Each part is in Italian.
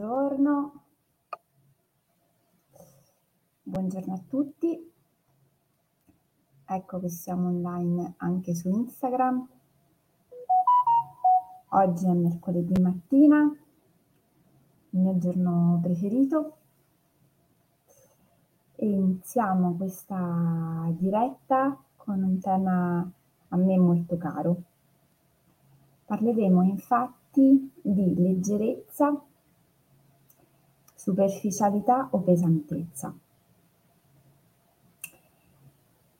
Buongiorno. Buongiorno a tutti. Ecco che siamo online anche su Instagram. Oggi è mercoledì mattina, il mio giorno preferito. E iniziamo questa diretta con un tema a me molto caro. Parleremo infatti di leggerezza superficialità o pesantezza.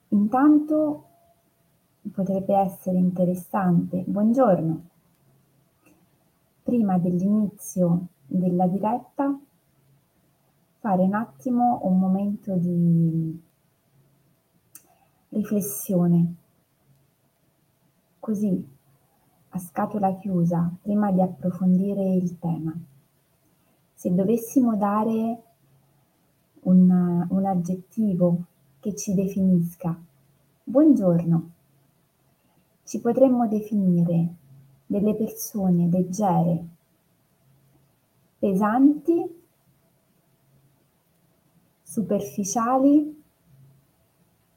Intanto potrebbe essere interessante, buongiorno, prima dell'inizio della diretta fare un attimo un momento di riflessione, così a scatola chiusa, prima di approfondire il tema se dovessimo dare un, un aggettivo che ci definisca, buongiorno, ci potremmo definire delle persone leggere, pesanti, superficiali,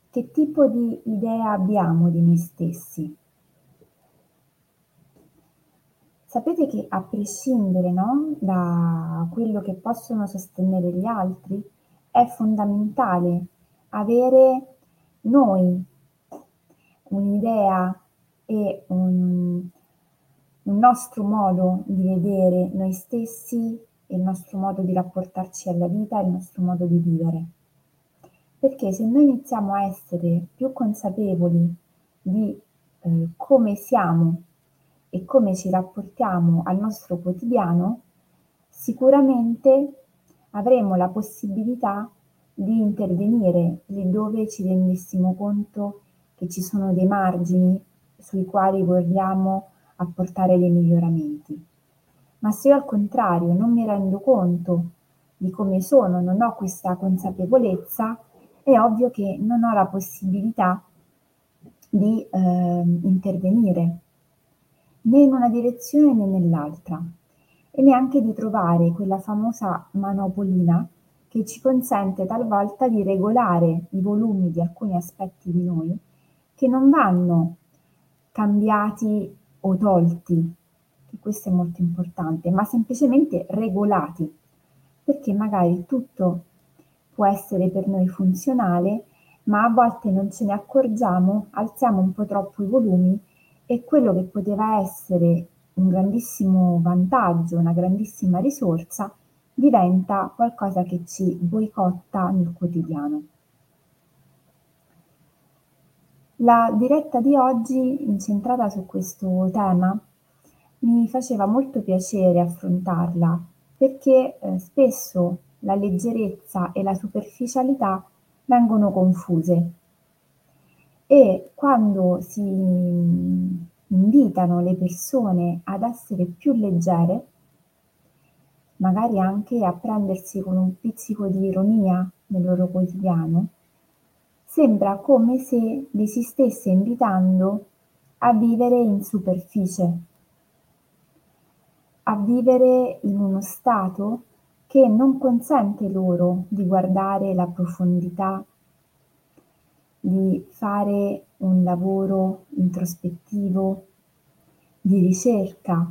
che tipo di idea abbiamo di noi stessi? Sapete che a prescindere no, da quello che possono sostenere gli altri, è fondamentale avere noi un'idea e un, un nostro modo di vedere noi stessi, il nostro modo di rapportarci alla vita, il nostro modo di vivere. Perché se noi iniziamo a essere più consapevoli di eh, come siamo e come ci rapportiamo al nostro quotidiano, sicuramente avremo la possibilità di intervenire lì dove ci rendessimo conto che ci sono dei margini sui quali vogliamo apportare dei miglioramenti. Ma se io al contrario non mi rendo conto di come sono, non ho questa consapevolezza, è ovvio che non ho la possibilità di eh, intervenire né in una direzione né nell'altra, e neanche di trovare quella famosa manopolina che ci consente talvolta di regolare i volumi di alcuni aspetti di noi che non vanno cambiati o tolti, che questo è molto importante, ma semplicemente regolati, perché magari tutto può essere per noi funzionale, ma a volte non ce ne accorgiamo, alziamo un po' troppo i volumi e quello che poteva essere un grandissimo vantaggio, una grandissima risorsa, diventa qualcosa che ci boicotta nel quotidiano. La diretta di oggi, incentrata su questo tema, mi faceva molto piacere affrontarla perché eh, spesso la leggerezza e la superficialità vengono confuse e quando si invitano le persone ad essere più leggere, magari anche a prendersi con un pizzico di ironia nel loro quotidiano, sembra come se li si stesse invitando a vivere in superficie, a vivere in uno stato che non consente loro di guardare la profondità di fare un lavoro introspettivo, di ricerca,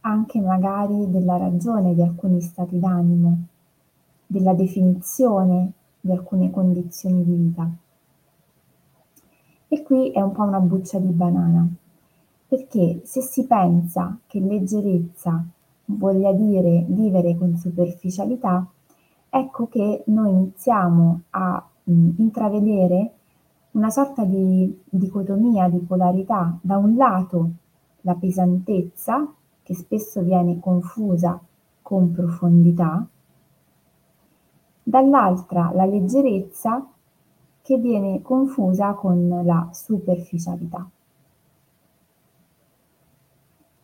anche magari della ragione di alcuni stati d'animo, della definizione di alcune condizioni di vita. E qui è un po' una buccia di banana, perché se si pensa che leggerezza voglia dire vivere con superficialità, ecco che noi iniziamo a mh, intravedere una sorta di dicotomia, di polarità. Da un lato la pesantezza, che spesso viene confusa con profondità, dall'altra la leggerezza che viene confusa con la superficialità.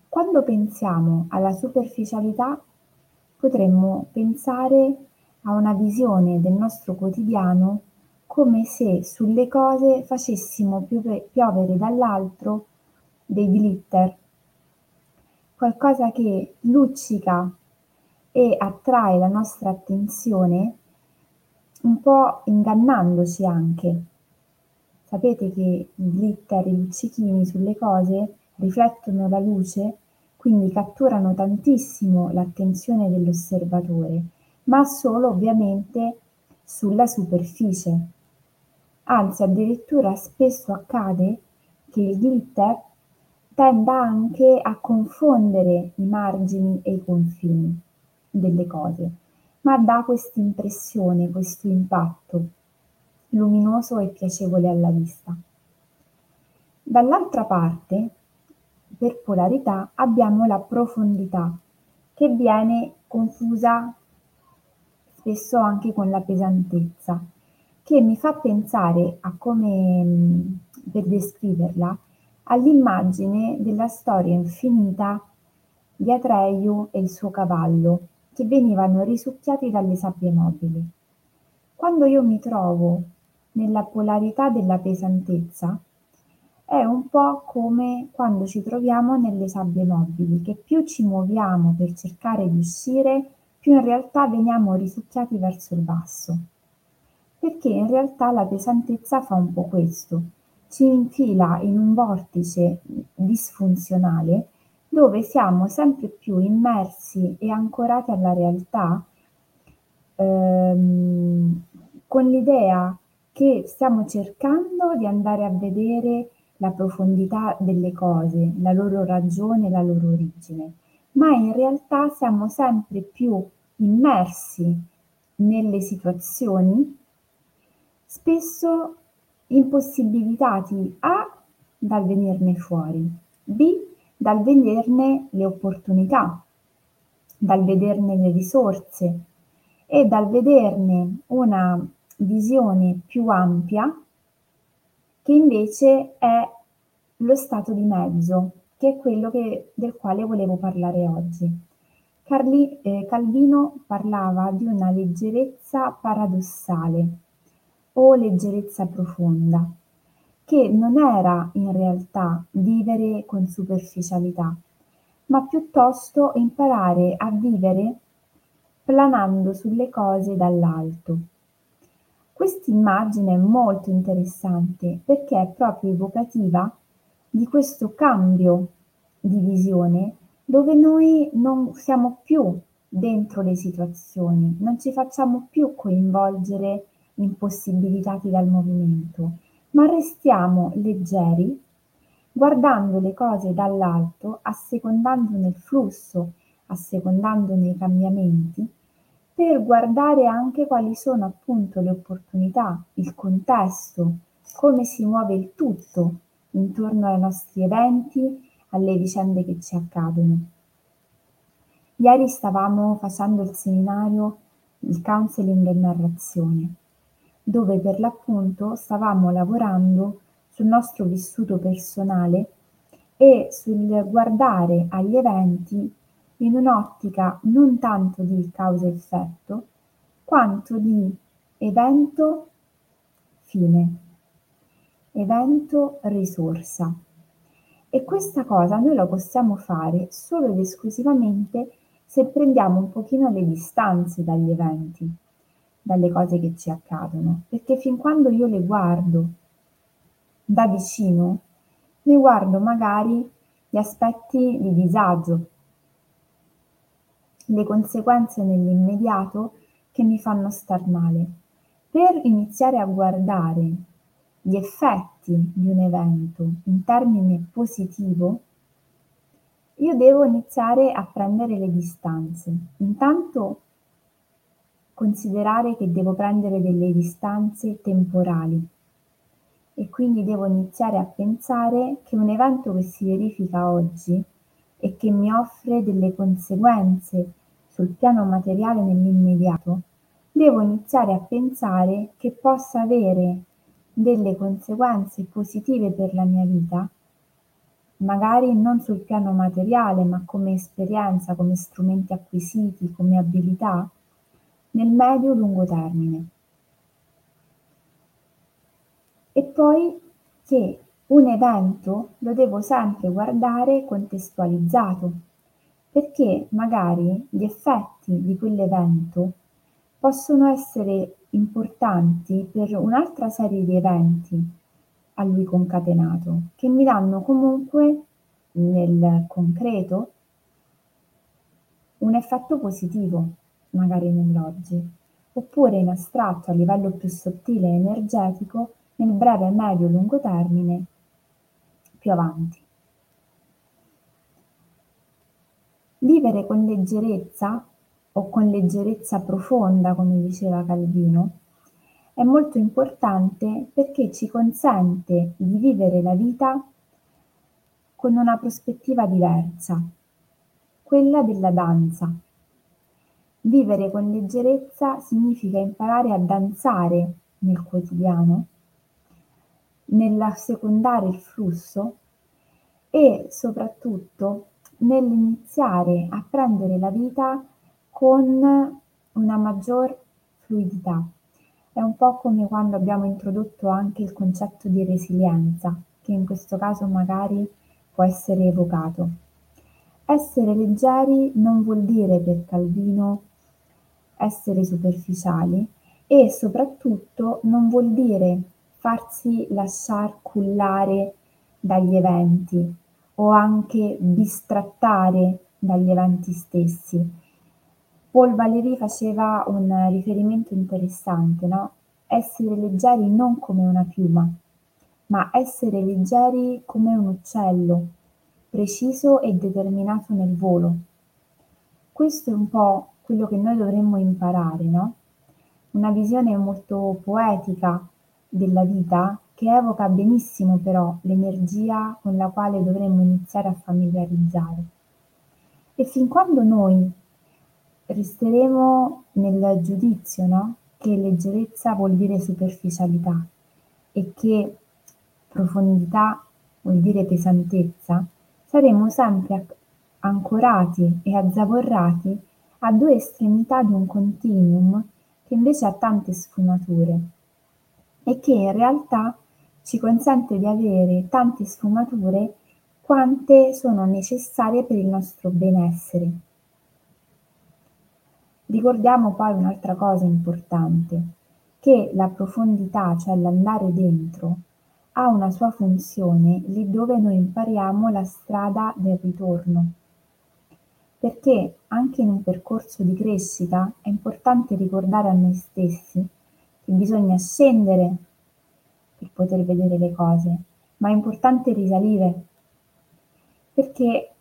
Quando pensiamo alla superficialità potremmo pensare a una visione del nostro quotidiano come se sulle cose facessimo piovere dall'altro dei glitter, qualcosa che luccica e attrae la nostra attenzione un po' ingannandoci anche. Sapete che i glitter, i luccichini sulle cose riflettono la luce, quindi catturano tantissimo l'attenzione dell'osservatore, ma solo ovviamente sulla superficie. Anzi, addirittura spesso accade che il glitter tenda anche a confondere i margini e i confini delle cose, ma dà questa impressione, questo impatto luminoso e piacevole alla vista. Dall'altra parte, per polarità, abbiamo la profondità, che viene confusa spesso anche con la pesantezza, che mi fa pensare a come, per descriverla, all'immagine della storia infinita di Atreyu e il suo cavallo, che venivano risucchiati dalle sabbie mobili. Quando io mi trovo nella polarità della pesantezza, è un po' come quando ci troviamo nelle sabbie mobili, che più ci muoviamo per cercare di uscire, più in realtà veniamo risucchiati verso il basso. Perché in realtà la pesantezza fa un po' questo, ci infila in un vortice disfunzionale dove siamo sempre più immersi e ancorati alla realtà ehm, con l'idea che stiamo cercando di andare a vedere la profondità delle cose, la loro ragione, la loro origine, ma in realtà siamo sempre più immersi nelle situazioni, spesso impossibilitati A dal venirne fuori, B dal vederne le opportunità, dal vederne le risorse e dal vederne una visione più ampia che invece è lo stato di mezzo, che è quello che, del quale volevo parlare oggi. Carli, eh, Calvino parlava di una leggerezza paradossale o leggerezza profonda, che non era in realtà vivere con superficialità, ma piuttosto imparare a vivere planando sulle cose dall'alto. Quest'immagine è molto interessante perché è proprio evocativa di questo cambio di visione dove noi non siamo più dentro le situazioni, non ci facciamo più coinvolgere impossibilitati dal movimento, ma restiamo leggeri guardando le cose dall'alto, assecondandone il flusso, assecondandone i cambiamenti, per guardare anche quali sono appunto le opportunità, il contesto, come si muove il tutto intorno ai nostri eventi, alle vicende che ci accadono. Ieri stavamo facendo il seminario il counseling e narrazione dove per l'appunto stavamo lavorando sul nostro vissuto personale e sul guardare agli eventi in un'ottica non tanto di causa-effetto, quanto di evento-fine, evento-risorsa. E questa cosa noi la possiamo fare solo ed esclusivamente se prendiamo un pochino le distanze dagli eventi dalle cose che ci accadono, perché fin quando io le guardo da vicino, ne guardo magari gli aspetti di disagio, le conseguenze nell'immediato che mi fanno star male. Per iniziare a guardare gli effetti di un evento in termine positivo, io devo iniziare a prendere le distanze. Intanto considerare che devo prendere delle distanze temporali e quindi devo iniziare a pensare che un evento che si verifica oggi e che mi offre delle conseguenze sul piano materiale nell'immediato, devo iniziare a pensare che possa avere delle conseguenze positive per la mia vita, magari non sul piano materiale, ma come esperienza, come strumenti acquisiti, come abilità, nel medio-lungo termine. E poi che un evento lo devo sempre guardare contestualizzato, perché magari gli effetti di quell'evento possono essere importanti per un'altra serie di eventi a lui concatenato, che mi danno comunque nel concreto un effetto positivo, magari nell'oggi, oppure in astratto a livello più sottile e energetico nel breve, medio, lungo termine più avanti. Vivere con leggerezza o con leggerezza profonda, come diceva Calvino, è molto importante perché ci consente di vivere la vita con una prospettiva diversa, quella della danza. Vivere con leggerezza significa imparare a danzare nel quotidiano, nell'assecondare il flusso e soprattutto nell'iniziare a prendere la vita con una maggior fluidità. È un po' come quando abbiamo introdotto anche il concetto di resilienza, che in questo caso magari può essere evocato. Essere leggeri non vuol dire per Calvino essere superficiali e soprattutto non vuol dire farsi lasciar cullare dagli eventi o anche bistrattare dagli eventi stessi. Paul Valéry faceva un riferimento interessante, no? Essere leggeri non come una piuma, ma essere leggeri come un uccello, preciso e determinato nel volo. Questo è un po' quello che noi dovremmo imparare, no? Una visione molto poetica della vita che evoca benissimo però l'energia con la quale dovremmo iniziare a familiarizzare. E fin quando noi resteremo nel giudizio, no? Che leggerezza vuol dire superficialità e che profondità vuol dire pesantezza, saremo sempre ancorati e azzavorrati a due estremità di un continuum che invece ha tante sfumature e che in realtà ci consente di avere tante sfumature quante sono necessarie per il nostro benessere. Ricordiamo poi un'altra cosa importante, che la profondità, cioè l'andare dentro, ha una sua funzione lì dove noi impariamo la strada del ritorno. Perché anche in un percorso di crescita è importante ricordare a noi stessi che bisogna scendere per poter vedere le cose, ma è importante risalire, perché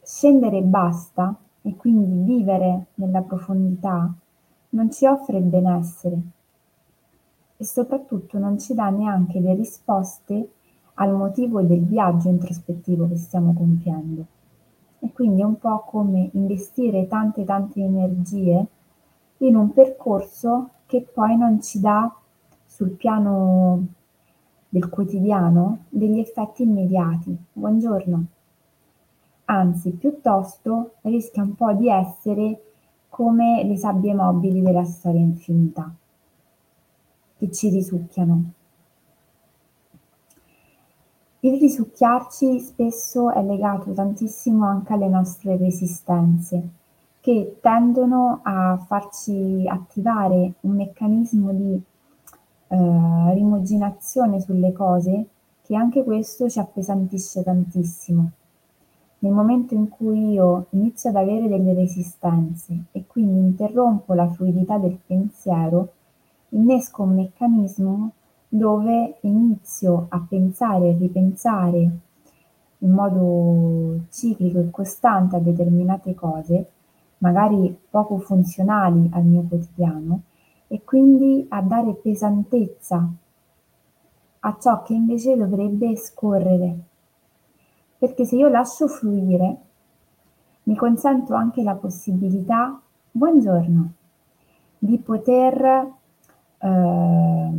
scendere basta e quindi vivere nella profondità non ci offre il benessere e soprattutto non ci dà neanche le risposte al motivo del viaggio introspettivo che stiamo compiendo. E quindi è un po' come investire tante tante energie in un percorso che poi non ci dà sul piano del quotidiano degli effetti immediati. Buongiorno. Anzi, piuttosto rischia un po' di essere come le sabbie mobili della storia infinita, che ci risucchiano. Il risucchiarci spesso è legato tantissimo anche alle nostre resistenze, che tendono a farci attivare un meccanismo di eh, rimuginazione sulle cose che anche questo ci appesantisce tantissimo. Nel momento in cui io inizio ad avere delle resistenze e quindi interrompo la fluidità del pensiero, innesco un meccanismo dove inizio a pensare e ripensare in modo ciclico e costante a determinate cose magari poco funzionali al mio quotidiano e quindi a dare pesantezza a ciò che invece dovrebbe scorrere. Perché se io lascio fluire, mi consento anche la possibilità, buongiorno, di poter eh,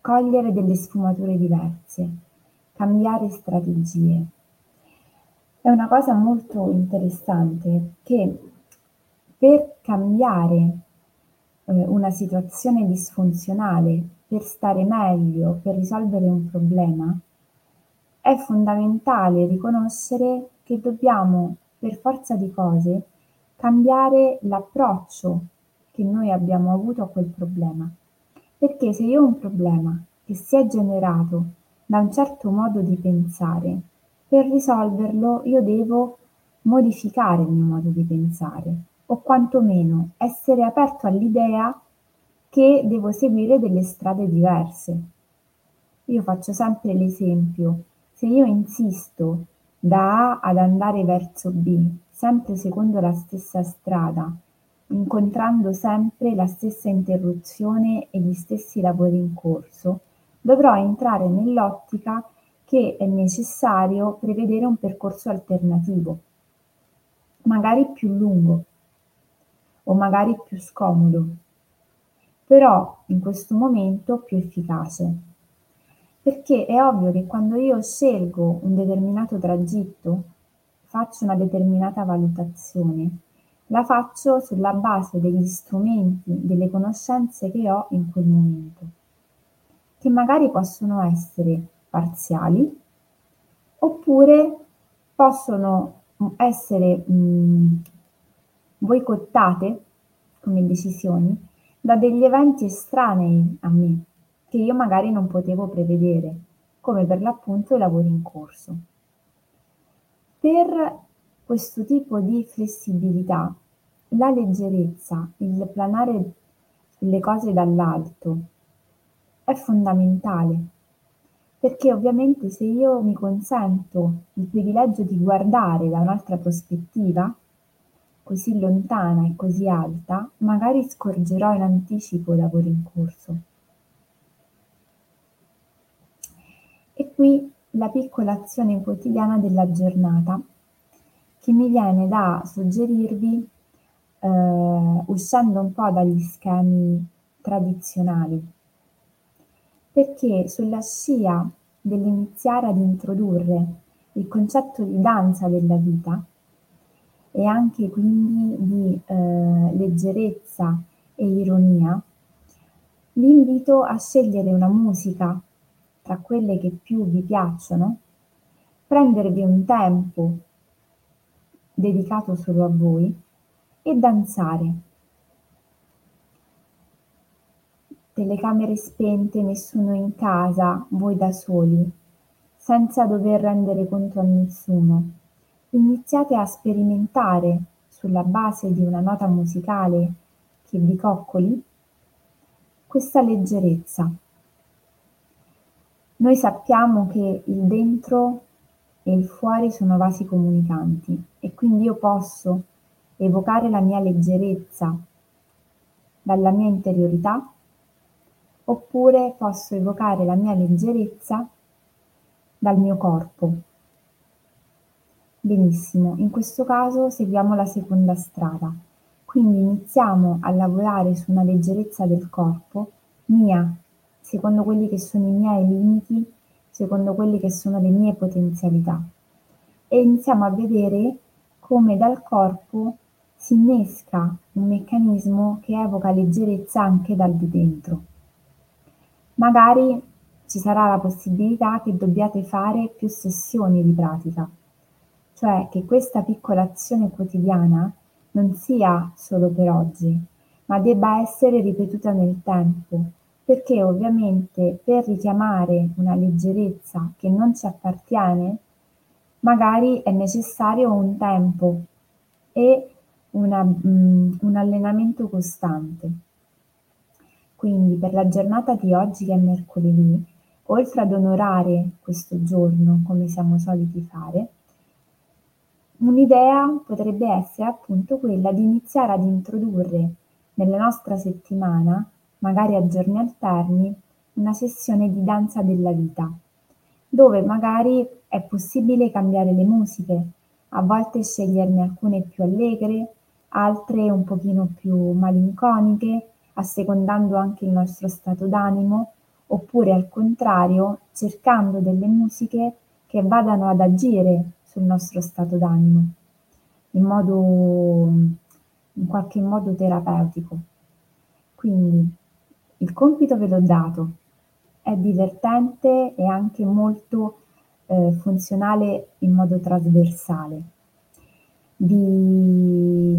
cogliere delle sfumature diverse, cambiare strategie. È una cosa molto interessante che per cambiare eh, una situazione disfunzionale, per stare meglio, per risolvere un problema, è fondamentale riconoscere che dobbiamo, per forza di cose, cambiare l'approccio che noi abbiamo avuto a quel problema. Perché se io ho un problema che si è generato da un certo modo di pensare, per risolverlo io devo modificare il mio modo di pensare o quantomeno essere aperto all'idea che devo seguire delle strade diverse. Io faccio sempre l'esempio, se io insisto da A ad andare verso B, sempre secondo la stessa strada, incontrando sempre la stessa interruzione e gli stessi lavori in corso, dovrò entrare nell'ottica che è necessario prevedere un percorso alternativo, magari più lungo o magari più scomodo, però in questo momento più efficace. Perché è ovvio che quando io scelgo un determinato tragitto, faccio una determinata valutazione, la faccio sulla base degli strumenti, delle conoscenze che ho in quel momento, che magari possono essere parziali oppure possono essere mh, boicottate come decisioni da degli eventi estranei a me che io magari non potevo prevedere, come per l'appunto i lavori in corso. Per questo tipo di flessibilità, la leggerezza, il planare sulle cose dall'alto è fondamentale, perché ovviamente se io mi consento il privilegio di guardare da un'altra prospettiva, così lontana e così alta, magari scorgerò in anticipo i lavori in corso. E qui la piccola azione quotidiana della giornata che mi viene da suggerirvi eh, uscendo un po' dagli schemi tradizionali, perché sulla scia dell'iniziare ad introdurre il concetto di danza della vita e anche quindi di eh, leggerezza e ironia, vi invito a scegliere una musica tra quelle che più vi piacciono, prendervi un tempo dedicato solo a voi e danzare. Telecamere spente, nessuno in casa, voi da soli, senza dover rendere conto a nessuno. Iniziate a sperimentare sulla base di una nota musicale che vi coccoli questa leggerezza. Noi sappiamo che il dentro e il fuori sono vasi comunicanti e quindi io posso evocare la mia leggerezza dalla mia interiorità oppure posso evocare la mia leggerezza dal mio corpo. Benissimo, in questo caso seguiamo la seconda strada, quindi iniziamo a lavorare su una leggerezza del corpo mia secondo quelli che sono i miei limiti, secondo quelle che sono le mie potenzialità. E iniziamo a vedere come dal corpo si innesca un meccanismo che evoca leggerezza anche dal di dentro. Magari ci sarà la possibilità che dobbiate fare più sessioni di pratica, cioè che questa piccola azione quotidiana non sia solo per oggi, ma debba essere ripetuta nel tempo, perché ovviamente per richiamare una leggerezza che non ci appartiene, magari è necessario un tempo e una, um, un allenamento costante. Quindi per la giornata di oggi che è mercoledì, oltre ad onorare questo giorno come siamo soliti fare, un'idea potrebbe essere appunto quella di iniziare ad introdurre nella nostra settimana magari a giorni alterni, una sessione di danza della vita, dove magari è possibile cambiare le musiche, a volte sceglierne alcune più allegre, altre un pochino più malinconiche, assecondando anche il nostro stato d'animo, oppure al contrario cercando delle musiche che vadano ad agire sul nostro stato d'animo in modo in qualche modo terapeutico. Quindi il compito ve l'ho dato, è divertente e anche molto ehm, funzionale in modo trasversale. Vi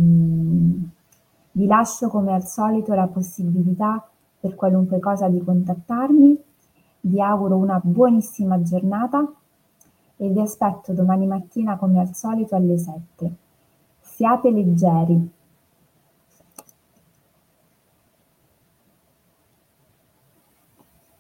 vi lascio come al solito la possibilità per qualunque cosa di contattarmi. Vi auguro una buonissima giornata e vi aspetto domani mattina come al solito alle 7. Siate leggeri.